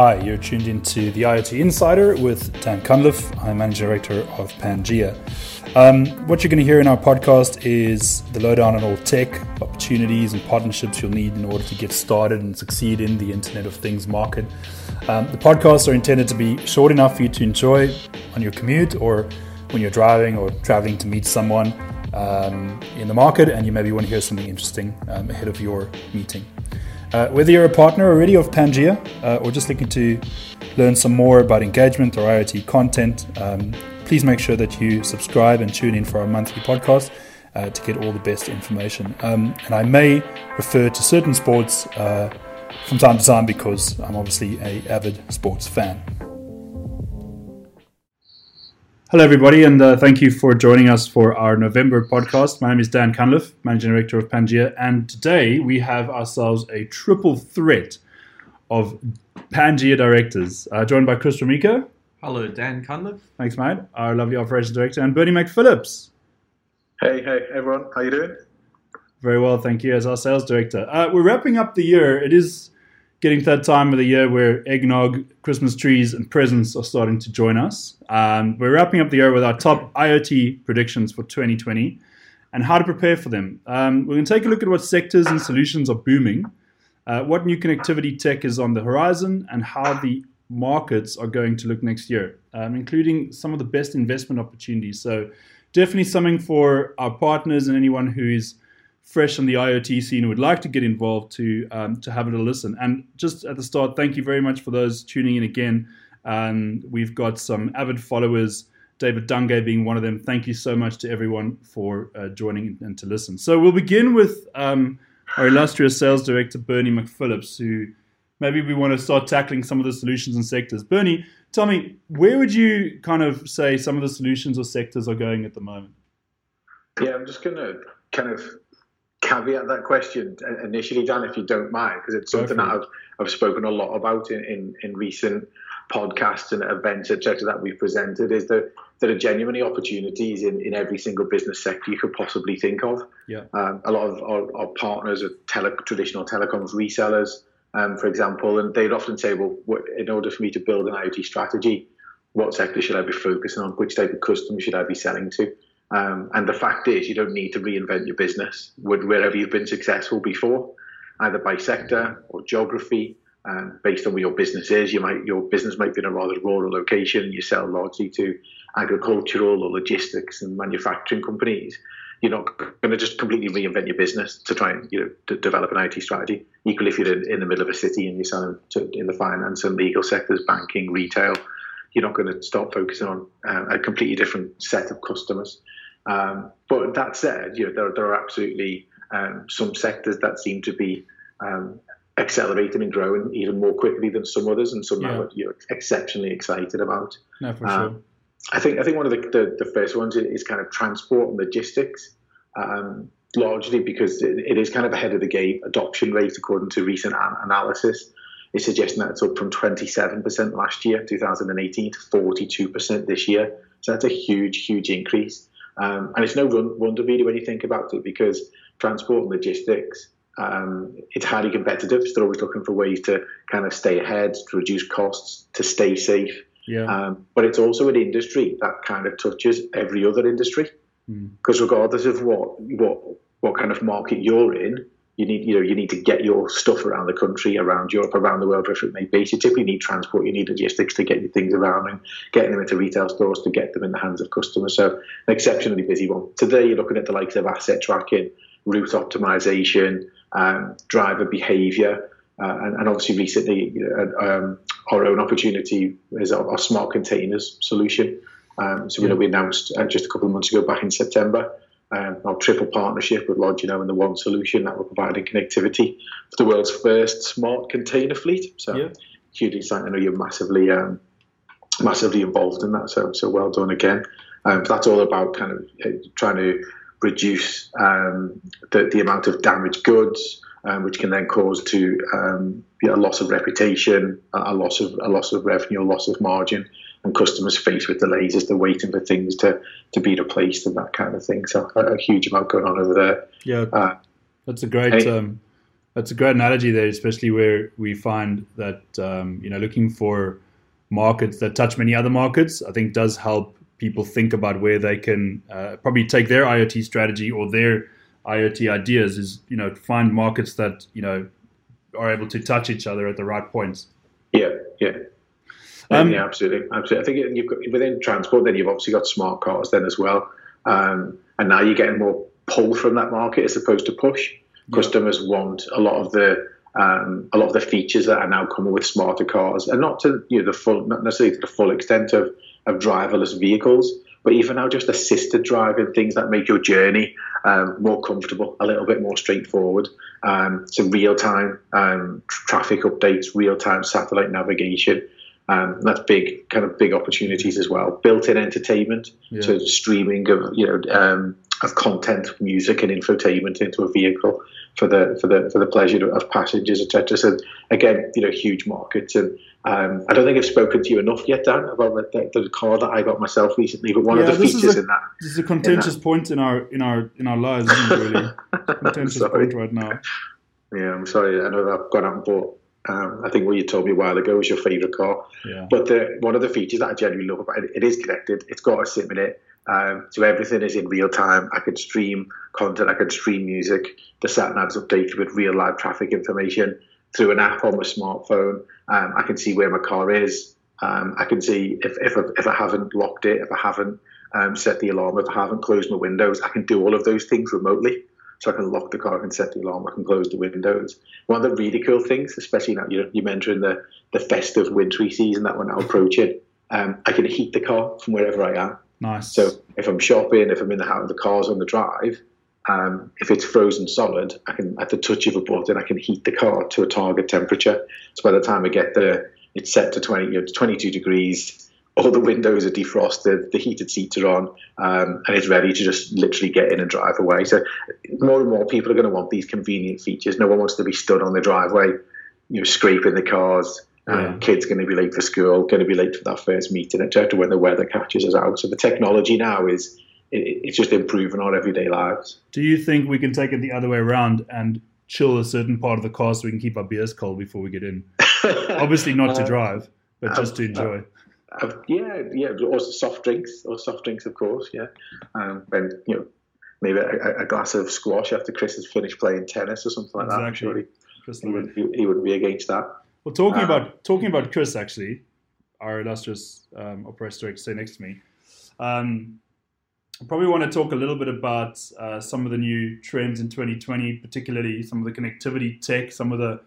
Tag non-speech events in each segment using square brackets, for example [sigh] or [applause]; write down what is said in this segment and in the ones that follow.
Hi, you're tuned into the IoT Insider with Dan Cunliffe. I'm Managing Director of Pangea. Um, what you're going to hear in our podcast is the lowdown on all tech, opportunities, and partnerships you'll need in order to get started and succeed in the Internet of Things market. Um, the podcasts are intended to be short enough for you to enjoy on your commute or when you're driving or traveling to meet someone um, in the market and you maybe want to hear something interesting um, ahead of your meeting. Uh, whether you're a partner already of Pangea uh, or just looking to learn some more about engagement or IoT content, um, please make sure that you subscribe and tune in for our monthly podcast uh, to get all the best information. Um, and I may refer to certain sports uh, from time to time because I'm obviously a avid sports fan. Hello, everybody, and uh, thank you for joining us for our November podcast. My name is Dan Cunliffe, Managing Director of Pangea, and today we have ourselves a triple threat of Pangea directors, uh, joined by Chris Romico. Hello, Dan Cunliffe. Thanks, mate. Our lovely Operations Director, and Bernie McPhillips. Hey, hey, everyone. How you doing? Very well, thank you. As our Sales Director, uh, we're wrapping up the year. It is getting to that time of the year where eggnog, Christmas trees, and presents are starting to join us. Um, we're wrapping up the year with our top IoT predictions for 2020 and how to prepare for them. Um, we're going to take a look at what sectors and solutions are booming, uh, what new connectivity tech is on the horizon, and how the markets are going to look next year, um, including some of the best investment opportunities. So, definitely something for our partners and anyone who is fresh on the IoT scene would like to get involved to um, to have a listen. And just at the start, thank you very much for those tuning in again. Um, we've got some avid followers, David Dunga being one of them. Thank you so much to everyone for uh, joining and to listen. So we'll begin with um, our illustrious sales director, Bernie McPhillips, who maybe we want to start tackling some of the solutions and sectors. Bernie, tell me, where would you kind of say some of the solutions or sectors are going at the moment? Yeah, I'm just going to kind of caveat that question initially, Dan, if you don't mind, because it's something that I've, I've spoken a lot about in, in, in recent podcasts and events, etc., that we've presented, is that there are genuinely opportunities in, in every single business sector you could possibly think of. Yeah. Um, a lot of our, our partners are tele, traditional telecoms resellers, um, for example, and they'd often say, well, in order for me to build an IoT strategy, what sector should I be focusing on? Which type of customer should I be selling to? Um, and the fact is, you don't need to reinvent your business wherever you've been successful before, either by sector or geography. Um, based on where your business is, you might your business might be in a rather rural location. You sell largely to agricultural or logistics and manufacturing companies. You're not going to just completely reinvent your business to try and you know develop an IT strategy. Equally, if you're in, in the middle of a city and you're selling to, in the finance and legal sectors, banking, retail, you're not going to start focusing on uh, a completely different set of customers. Um, but that said, you know, there, there are absolutely um, some sectors that seem to be um, accelerating and growing even more quickly than some others, and some yeah. that you're exceptionally excited about. No, for um, sure. I think I think one of the, the, the, first ones is kind of transport and logistics, um, largely because it, it is kind of ahead of the game. Adoption rate, according to recent analysis, is suggesting that it's up from 27% last year, 2018, to 42% this year. So that's a huge, huge increase. Um, and it's no wonder really when you think about it because transport and logistics, um, it's highly competitive. So they're always looking for ways to kind of stay ahead, to reduce costs, to stay safe. Yeah. Um, but it's also an industry that kind of touches every other industry because mm. regardless of what what what kind of market you're in, you need you know you need to get your stuff around the country, around Europe, around the world, wherever it may be. So you typically need transport, you need logistics to get your things around and getting them into retail stores to get them in the hands of customers. So an exceptionally busy one. Today you're looking at the likes of asset tracking, route optimization, um, driver behaviour. Uh, and, and, obviously, recently, know, um, our own opportunity is our, our smart containers solution. Um, so, you know, we announced uh, just a couple of months ago, back in September, um, our triple partnership with Logino and the One Solution that we're providing connectivity for the world's first smart container fleet. So, yeah. exciting. I know you're massively, um, massively involved in that. So, so well done again. Um, that's all about kind of uh, trying to reduce um, the, the amount of damaged goods, um, which can then cause to um, a loss of reputation, a loss of a loss of revenue, a loss of margin, and customers faced with delays as they're waiting for things to, to be replaced and that kind of thing. So a, a huge amount going on over there. Yeah, uh, that's a great um, That's a great analogy there, especially where we find that um, you know looking for markets that touch many other markets. I think does help people think about where they can uh, probably take their IoT strategy or their IoT ideas. Is you know find markets that you know are able to touch each other at the right points. Yeah, yeah. Um, yeah, absolutely, absolutely. I think you've got within transport, then you've obviously got smart cars then as well, um, and now you're getting more pull from that market as opposed to push. Yeah. Customers want a lot of the um, a lot of the features that are now coming with smarter cars, and not to you know the full, not necessarily to the full extent of of driverless vehicles, but even now just assisted driving, things that make your journey um, more comfortable, a little bit more straightforward. Um, some real time um, traffic updates, real time satellite navigation. Um, that's big, kind of big opportunities as well. Built-in entertainment, yeah. so streaming of you know um, of content, music, and infotainment into a vehicle for the for the for the pleasure of passengers, etc. So again, you know, huge markets, and um, I don't think I've spoken to you enough yet, Dan, about the, the, car that I got myself recently. But one yeah, of the features a, in that this is a contentious in point in our in our in our lives, isn't it? Really, [laughs] contentious point right now. Yeah, I'm sorry. I know I've gone out and bought um, I think what you told me a while ago was your favourite car. Yeah. But the, one of the features that I genuinely love about it, it is connected. It's got a SIM in it. Um, so everything is in real time. I can stream content. I can stream music. The sat nav's updated with real live traffic information through an app on my smartphone. Um, I can see where my car is. Um, I can see if if I, if I haven't locked it, if I haven't um, set the alarm, if I haven't closed my windows. I can do all of those things remotely. So I can lock the car, I can set the alarm, I can close the windows. One of the really cool things, especially now you you mentioned the the festive wintry season that we're now approaching. Um, I can heat the car from wherever I am. Nice. So if I'm shopping, if I'm in the house, the car's on the drive, um, if it's frozen solid, I can at the touch of a button, I can heat the car to a target temperature. So by the time I get there, it's set to 20, you know, 22 degrees. All the windows are defrosted, the heated seats are on, um, and it's ready to just literally get in and drive away. So more and more people are going to want these convenient features. No one wants to be stood on the driveway, you know, scraping the cars, um, kids going to be late for school, going to be late for that first meeting, etc. When the weather catches us out, so the technology now is it, it's just improving our everyday lives. Do you think we can take it the other way around and chill a certain part of the car so we can keep our beers cold before we get in? [laughs] Obviously, not to uh, drive, but just to enjoy. Uh, yeah, yeah, or soft drinks, or soft drinks, of course. Yeah, um, and you know, maybe a, a, glass of squash after Chris has finished playing tennis or something like exactly. that. Sure he, would, he, wouldn't be against that. Well, talking um, about talking about Chris, actually, our illustrious um, operator director, stay next to me. Um, I probably want to talk a little bit about uh, some of the new trends in 2020, particularly some of the connectivity tech, some of the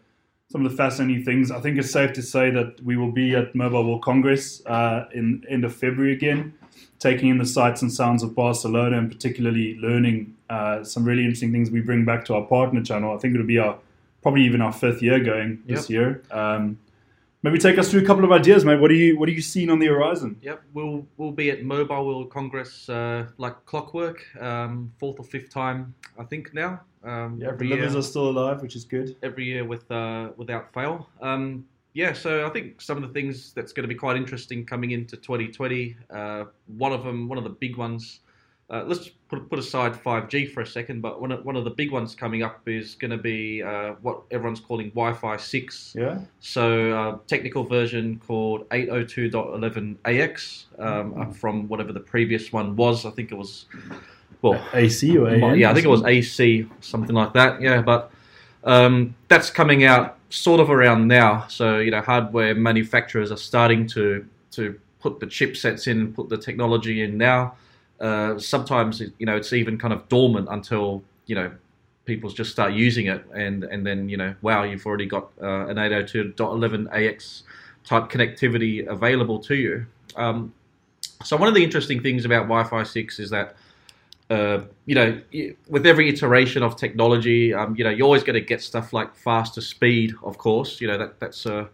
some of the fascinating things. I think it's safe to say that we will be at Mobile World Congress uh, in end of February again, taking in the sights and sounds of Barcelona, and particularly learning uh, some really interesting things we bring back to our partner channel. I think it'll be our probably even our fifth year going this year. Um, maybe take us through a couple of ideas, mate. What are you What are you seeing on the horizon? Yep, we'll we'll be at Mobile World Congress uh, like clockwork, um, fourth or fifth time, I think now. Um, yeah, every livers are still alive, which is good. Every year with uh, without fail. Um, yeah, so I think some of the things that's going to be quite interesting coming into 2020. Uh, one of them, one of the big ones uh, let's put, put aside 5G for a second, but one of, one of the big ones coming up is going to be uh, what everyone's calling Wi-Fi 6. Yeah. So uh, technical version called 802.11ax um, mm-hmm. from whatever the previous one was. I think it was well AC or AM? Yeah, I think it was AC, something like that. Yeah, but um, that's coming out sort of around now. So you know, hardware manufacturers are starting to to put the chipsets in, put the technology in now. Uh, sometimes you know it's even kind of dormant until you know people just start using it, and and then you know wow you've already got uh, an 802.11ax type connectivity available to you. Um, so one of the interesting things about Wi-Fi 6 is that uh, you know, with every iteration of technology, um, you know, you're always going to get stuff like faster speed. Of course, you know that that's a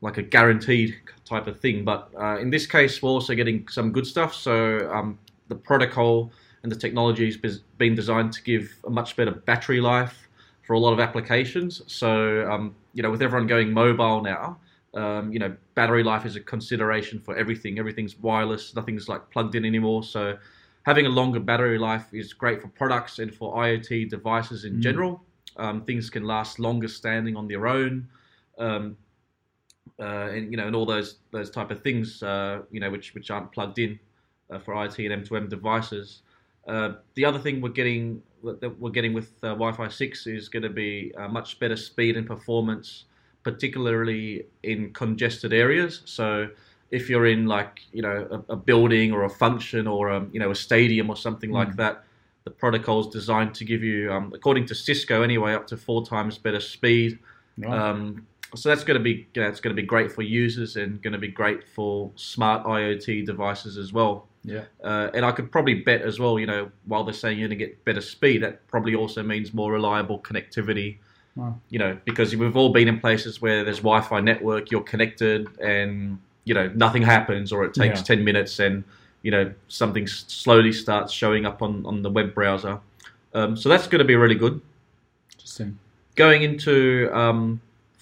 like a guaranteed type of thing. But uh, in this case, we're also getting some good stuff. So um, the protocol and the technology has been designed to give a much better battery life for a lot of applications. So, um, you know, with everyone going mobile now, um, you know, battery life is a consideration for everything. Everything's wireless, nothing's like plugged in anymore. So, having a longer battery life is great for products and for IoT devices in mm. general. Um, things can last longer standing on their own, um, uh, and you know, and all those those type of things, uh, you know, which which aren't plugged in uh, for IT and M2M devices. Uh, the other thing we're getting that we're getting with uh, Wi-Fi 6 is going to be much better speed and performance, particularly in congested areas. So if you're in like you know a, a building or a function or a, um, you know a stadium or something mm. like that, the protocol is designed to give you, um, according to Cisco anyway, up to four times better speed. Right. Um, so that's going to be you know, it's going to be great for users and going to be great for smart IoT devices as well. Yeah. Uh, and I could probably bet as well, you know, while they're saying you're going to get better speed, that probably also means more reliable connectivity. Wow. You know, because we've all been in places where there's Wi-Fi network, you're connected, and you know nothing happens, or it takes yeah. ten minutes, and you know something slowly starts showing up on on the web browser. Um, so that's going to be really good. Interesting. Going into um,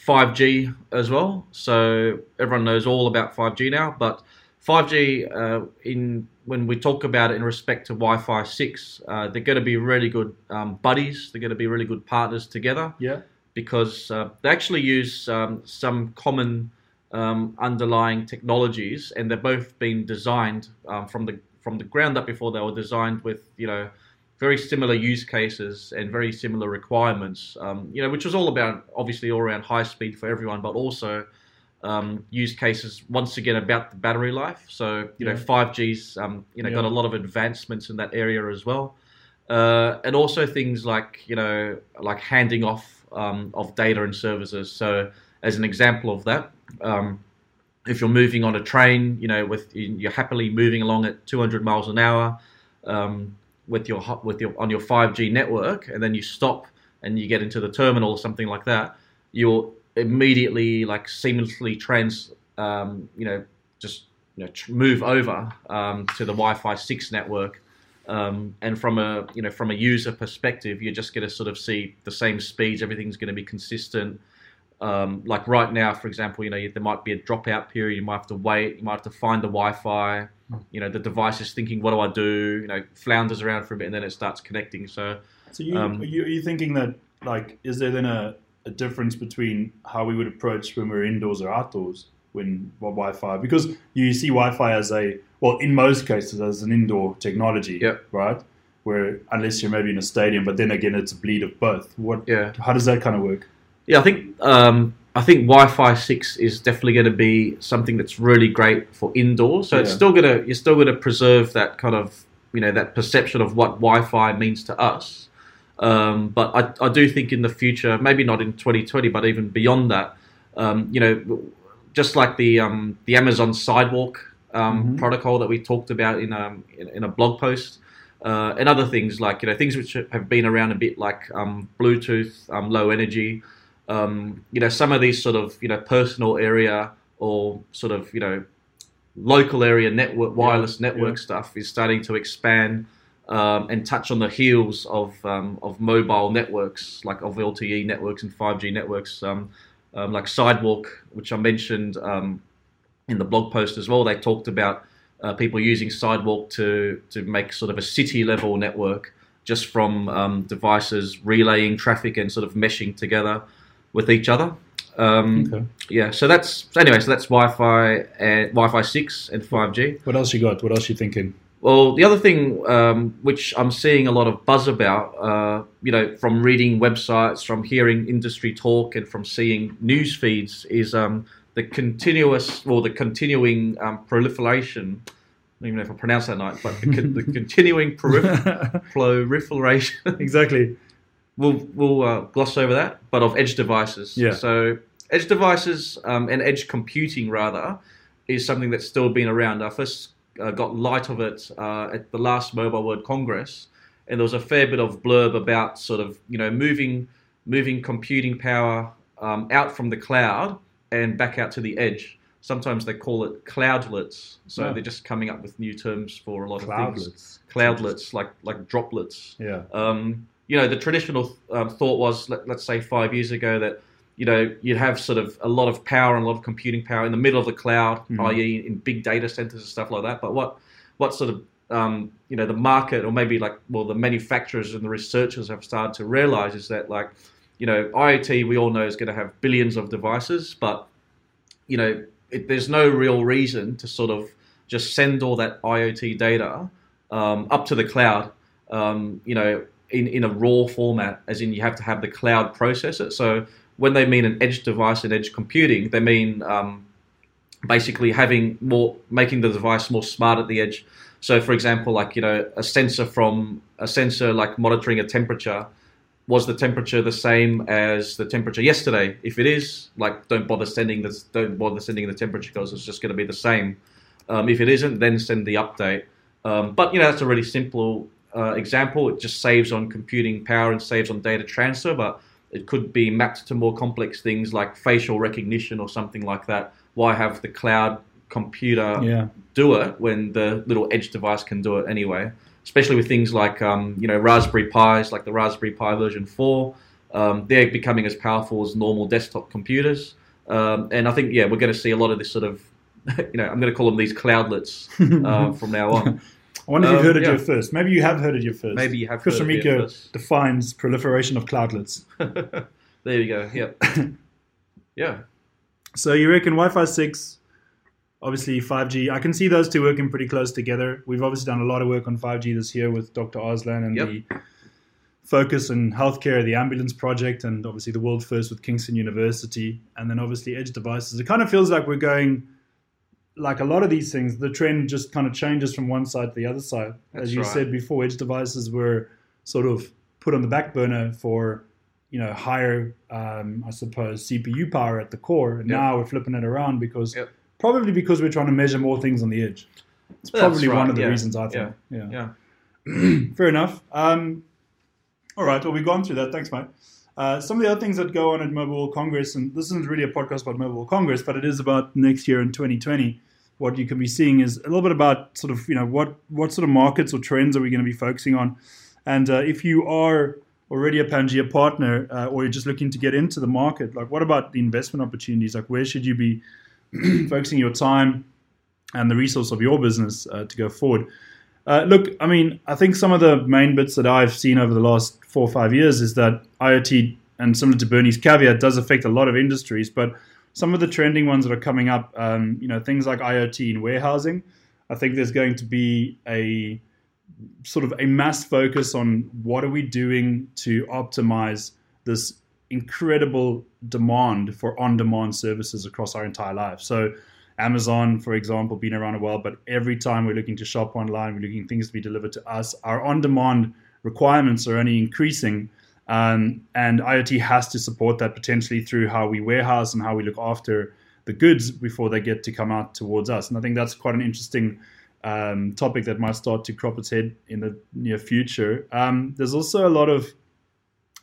5G as well. So everyone knows all about 5G now, but 5G uh, in when we talk about it in respect to Wi-Fi 6, uh, they're going to be really good um, buddies. They're going to be really good partners together. Yeah. Because uh, they actually use um, some common um, underlying technologies, and they're both been designed um, from the from the ground up before they were designed with you know very similar use cases and very similar requirements. Um, you know, which was all about obviously all around high speed for everyone, but also um, use cases once again about the battery life. So you yeah. know, 5G's um, you know yeah. got a lot of advancements in that area as well, uh, and also things like you know like handing off um, of data and services. So as an example of that. Um, if you're moving on a train, you know, with you're happily moving along at 200 miles an hour, um, with your with your on your 5G network, and then you stop and you get into the terminal or something like that, you'll immediately like seamlessly trans, um, you know, just you know, move over um, to the Wi-Fi 6 network. Um, and from a you know from a user perspective, you're just going to sort of see the same speeds. Everything's going to be consistent. Um, like right now, for example, you know there might be a dropout period. You might have to wait. You might have to find the Wi-Fi. You know the device is thinking, "What do I do?" You know, flounders around for a bit, and then it starts connecting. So, so you, um, are, you are you thinking that like is there then a, a difference between how we would approach when we're indoors or outdoors when Wi-Fi? Because you see Wi-Fi as a well, in most cases, as an indoor technology, yep. right? Where unless you're maybe in a stadium, but then again, it's a bleed of both. What? Yeah. How does that kind of work? Yeah, I think um, I think Wi-Fi six is definitely going to be something that's really great for indoors. So yeah. it's still gonna you're still gonna preserve that kind of you know that perception of what Wi-Fi means to us. Um, but I, I do think in the future, maybe not in 2020, but even beyond that, um, you know, just like the um, the Amazon Sidewalk um, mm-hmm. protocol that we talked about in, um, in, in a blog post, uh, and other things like you know things which have been around a bit like um, Bluetooth, low energy um, you know, some of these sort of, you know, personal area or sort of, you know, local area network, wireless yeah, network yeah. stuff is starting to expand um, and touch on the heels of um, of mobile networks, like of LTE networks and 5G networks, um, um, like Sidewalk, which I mentioned um, in the blog post as well. They talked about uh, people using Sidewalk to to make sort of a city level network just from devices relaying traffic and sort of meshing together with each other. Um, okay. Yeah, so that's so anyway. So that's Wi-Fi and Wi-Fi six and five G. What else you got? What else you thinking? Well, the other thing um, which I'm seeing a lot of buzz about, uh, you know, from reading websites, from hearing industry talk, and from seeing news feeds, is um, the continuous or the continuing um, proliferation. I don't even know if I pronounce that right, but the, the [laughs] continuing [laughs] proliferation. exactly we'll we'll uh, gloss over that, but of edge devices. Yeah. So edge devices um, and edge computing rather is something that's still been around. I first uh, got light of it uh, at the last Mobile World Congress, and there was a fair bit of blurb about sort of you know moving moving computing power um, out from the cloud and back out to the edge. Sometimes they call it cloudlets. So yeah. they're just coming up with new terms for a lot of things. Cloudlets, like like droplets. Yeah. Um, you know, the traditional um, thought was, let, us say five years ago, that you know you'd have sort of a lot of power and a lot of computing power in the middle of the cloud, mm-hmm. i.e., in big data centers and stuff like that. But what what sort of um, you know the market or maybe like well the manufacturers and the researchers have started to realize is that like you know, IoT we all know is going to have billions of devices, but you know, it, there's no real reason to sort of just send all that IoT data um, up to the cloud. Um, you know, in, in a raw format, as in you have to have the cloud process it. So when they mean an edge device and edge computing, they mean um, basically having more, making the device more smart at the edge. So, for example, like you know, a sensor from a sensor like monitoring a temperature. Was the temperature the same as the temperature yesterday? If it is, like, don't bother sending this. Don't bother sending the temperature because it's just going to be the same. Um, if it isn't, then send the update. Um, but you know, that's a really simple uh, example. It just saves on computing power and saves on data transfer, but it could be mapped to more complex things like facial recognition or something like that. Why have the cloud computer Yeah. do it when the little edge device can do it anyway? Especially with things like um, you know Raspberry Pis, like the Raspberry Pi version four. Um, they're becoming as powerful as normal desktop computers, um, and I think yeah, we're going to see a lot of this sort of [laughs] you know I'm going to call them these cloudlets [laughs] uh, from now on. I wonder if you've Um, heard it yeah. here first. Maybe you have heard it here first. Maybe you have Chris heard it here Ramico first. defines proliferation of cloudlets. [laughs] [laughs] there you go. Yep. [laughs] yeah. So you reckon Wi-Fi six, obviously five G. I can see those two working pretty close together. We've obviously done a lot of work on five G this year with Dr. Arslan and Yep. the focus in healthcare, the ambulance project, and obviously the world first with Kingston University, and then obviously edge devices. It kind of feels like we're going. Like a lot of these things, the trend just kind of changes from one side to the other side. That's As you right. said before, edge devices were sort of put on the back burner for you know higher um, i suppose cpu power at the core and Yep. now we're flipping it around because Yep. probably because we're trying to measure more things on the edge it's That's probably right, one of the yeah. reasons i think yeah, Yeah. [clears throat] fair enough um, all right well we've gone through that thanks mate uh, some of the other things that go on at Mobile World Congress, and this isn't really a podcast about Mobile World Congress, but it is about next year in 2020. What you can be seeing is a little bit about sort of you know what what sort of markets or trends are we going to be focusing on, and uh, if you are already a Pangea partner uh, or you're just looking to get into the market, like what about the investment opportunities? Like where should you be [clears throat] focusing your time and the resource of your business uh, to go forward? Uh, look, I mean, I think some of the main bits that I've seen over the last four or five years is that IoT, and similar to Bernie's caveat, does affect a lot of industries. But some of the trending ones that are coming up, um, you know, things like IoT and warehousing, I think there's going to be a sort of a mass focus on what are we doing to optimize this incredible demand for on-demand services across our entire life. So Amazon, for example, been around a while, but every time we're looking to shop online, we're looking things to be delivered to us. Our on-demand requirements are only increasing, um, and IoT has to support that potentially through how we warehouse and how we look after the goods before they get to come out towards us. And I think that's quite an interesting um, topic that might start to crop its head in the near future. Um, there's also a lot of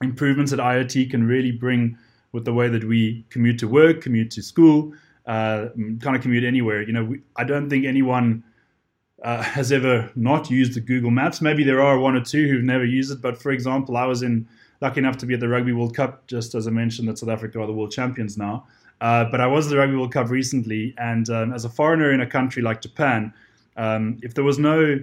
improvements that IoT can really bring with the way that we commute to work, commute to school, uh, kind of commute anywhere. You know, we, I don't think anyone uh, has ever not used the Google Maps. Maybe there are one or two who've never used it. But for example, I was in lucky enough to be at the Rugby World Cup, just as I mentioned that South Africa are the world champions now. Uh, but I was at the Rugby World Cup recently, and um, as a foreigner in a country like Japan, um, if there was no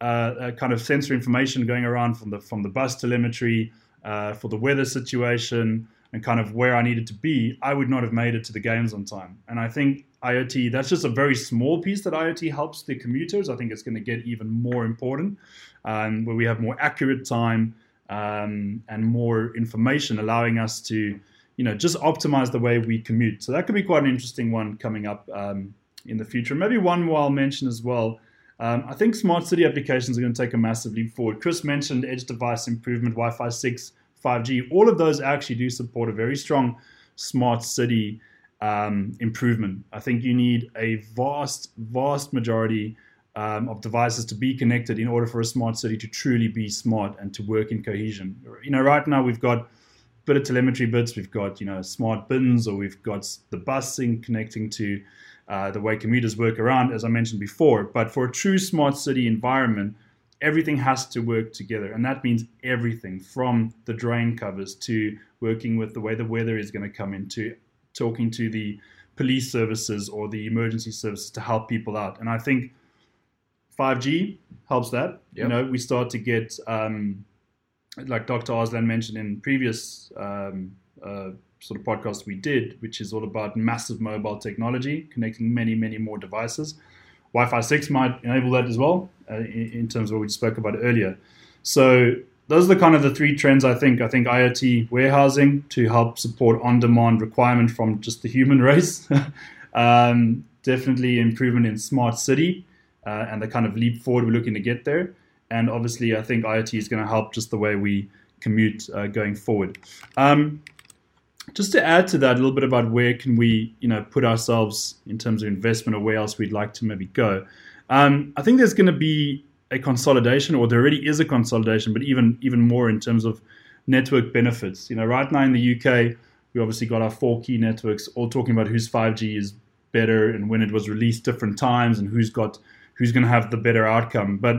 uh, uh, kind of sensor information going around from the from the bus telemetry uh, for the weather situation and kind of where I needed to be, I would not have made it to the games on time. And I think IoT that's just a very small piece that IoT helps the commuters. I think it's going to get even more important, um, where we have more accurate time um, and more information, allowing us to you know just optimize the way we commute. So that could be quite an interesting one coming up um, in the future. Maybe one more I'll mention as well. Um, I think smart city applications are going to take a massive leap forward. Chris mentioned edge device improvement, Wi-Fi six, 5G. All of those actually do support a very strong smart city um, improvement. I think you need a vast, vast majority um, of devices to be connected in order for a smart city to truly be smart and to work in cohesion. You know, right now we've got bit of telemetry bits. We've got you know smart bins, or we've got the busing connecting to uh, the way commuters work around, as I mentioned before. But for a true smart city environment, everything has to work together, and that means everything from the drain covers to working with the way the weather is going to come into talking to the police services or the emergency services to help people out. And I think 5G helps that. You know, we start to get um, like Dr. Arslan mentioned in previous um, uh, sort of podcast we did, which is all about massive mobile technology, connecting many, many more devices. Wi-Fi 6 might enable that as well, uh, in, in, terms of what we spoke about earlier. So those are the kind of the three trends I think. I think IoT warehousing to help support on-demand requirement from just the human [laughs] race. [laughs] um, definitely improvement in smart city uh, and the kind of leap forward we're looking to get there. And obviously, I think IoT is going to help just the way we commute uh, going forward. Um, just to add to that a little bit about where can we you know put ourselves in terms of investment or where else we'd like to maybe go um, i think there's going to be a consolidation or there already is a consolidation but even even more in terms of network benefits you know right now in the uk we obviously got our four key networks all talking about whose 5g is better and when it was released different times and who's got who's going to have the better outcome but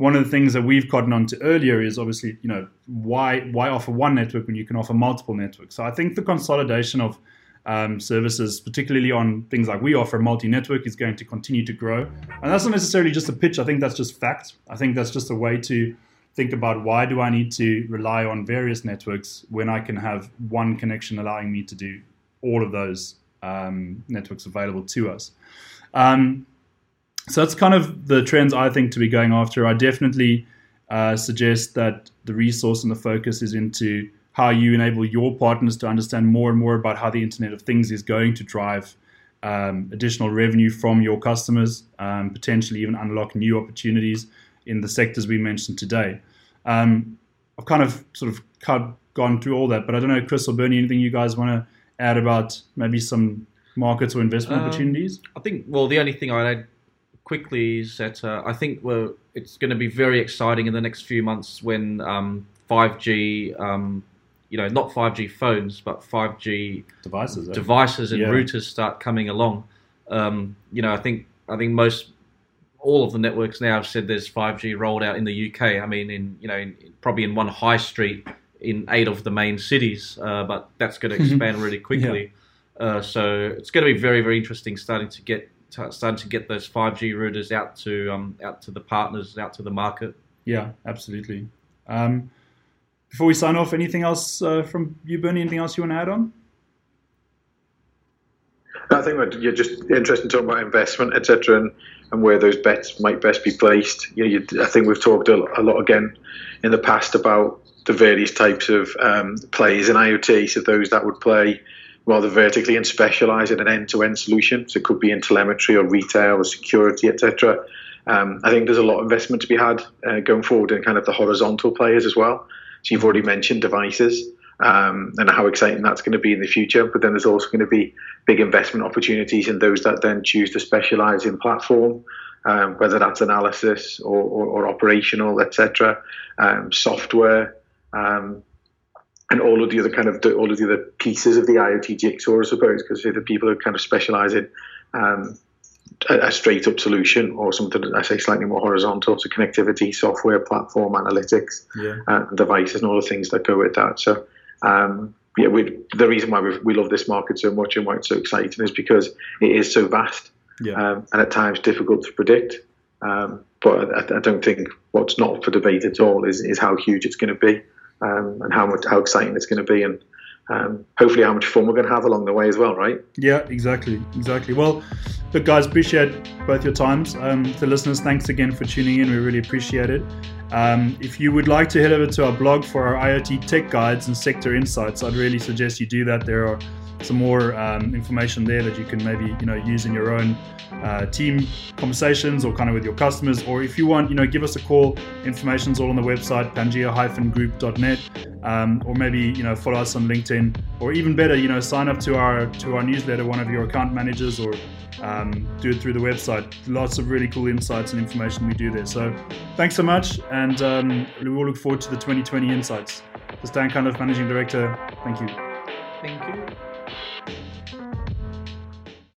one of the things that we've gotten onto earlier is obviously, you know, why why offer one network when you can offer multiple networks? So I think the consolidation of um, services, particularly on things like we offer multi-network, is going to continue to grow. And that's not necessarily just a pitch. I think that's just fact. I think that's just a way to think about why do I need to rely on various networks when I can have one connection allowing me to do all of those um, networks available to us. Um, so that's kind of the trends I think to be going after. I definitely uh, suggest that the resource and the focus is into how you enable your partners to understand more and more about how the Internet of Things is going to drive um, additional revenue from your customers, um, potentially even unlock new opportunities in the sectors we mentioned today. Um, I've kind of sort of cut, gone through all that, but I don't know, Chris or Bernie, anything you guys want to add about maybe some markets or investment um, opportunities? I think, well, the only thing I'd add quickly is that uh, I think we're, it's going to be very exciting in the next few months when um, 5G, um, you know, not 5G phones, but 5G devices, eh? devices and yeah. routers start coming along. Um, you know, I think I think most all of the networks now have said there's 5G rolled out in the UK. I mean, in you know, in, probably in one high street in eight of the main cities, uh, but that's going [laughs] to expand really quickly. Yeah. Uh, so it's going to be very very interesting starting to get starting to get those 5G routers out to um, out to the partners, out to the market. Yeah, absolutely. Um, before we sign off, anything else uh, from you, Bernie? Anything else you want to add on? I think you're just interested in talking about investment, etc., and, and where those bets might best be placed. You know, you, I think we've talked a, a, lot again in the past about the various types of um, plays in IoT. So those that would play rather vertically and specialize in an end-to-end solution. So it could be in telemetry or retail or security, etc. Um, I think there's a lot of investment to be had uh, going forward in kind of the horizontal players as well. So you've already mentioned devices um, and how exciting that's going to be in the future. But then there's also going to be big investment opportunities in those that then choose to specialize in platform, um, whether that's analysis or, or, or operational, etc., um, software. Um, and all of the other kind of the, all of the other pieces of the IoT jigsaw, I suppose, because the people who kind of specialize in um, a, a, straight up solution or something I say slightly more horizontal, so connectivity, software, platform, analytics, yeah. uh, devices, and all the things that go with that. So. Um, yeah, we, the reason why we love this market so much and why it's so exciting is because it is so vast yeah. um, and at times difficult to predict. Um, but I, I, don't think what's not for debate at all is, is how huge it's going to be um, and how much how exciting it's going to be, and um, hopefully how much fun we're going to have along the way as well, right? Yeah, exactly, exactly. Well, look, guys, appreciate both your times. Um, to listeners, thanks again for tuning in. We really appreciate it. Um, if you would like to head over to our blog for our IoT tech guides and sector insights, I'd really suggest you do that. There are some more um, information there that you can maybe you know use in your own uh, team conversations or kind of with your customers. Or if you want, you know, give us a call. Information's all on the website pangea-group.net, um, or maybe you know follow us on LinkedIn, or even better, you know, sign up to our to our newsletter. One of your account managers or um, do it through the website. Lots of really cool insights and information we do there. So thanks so much, and um, we all look forward to the 2020 insights. This Dan Cunliffe, Managing Director. Thank you. Thank you.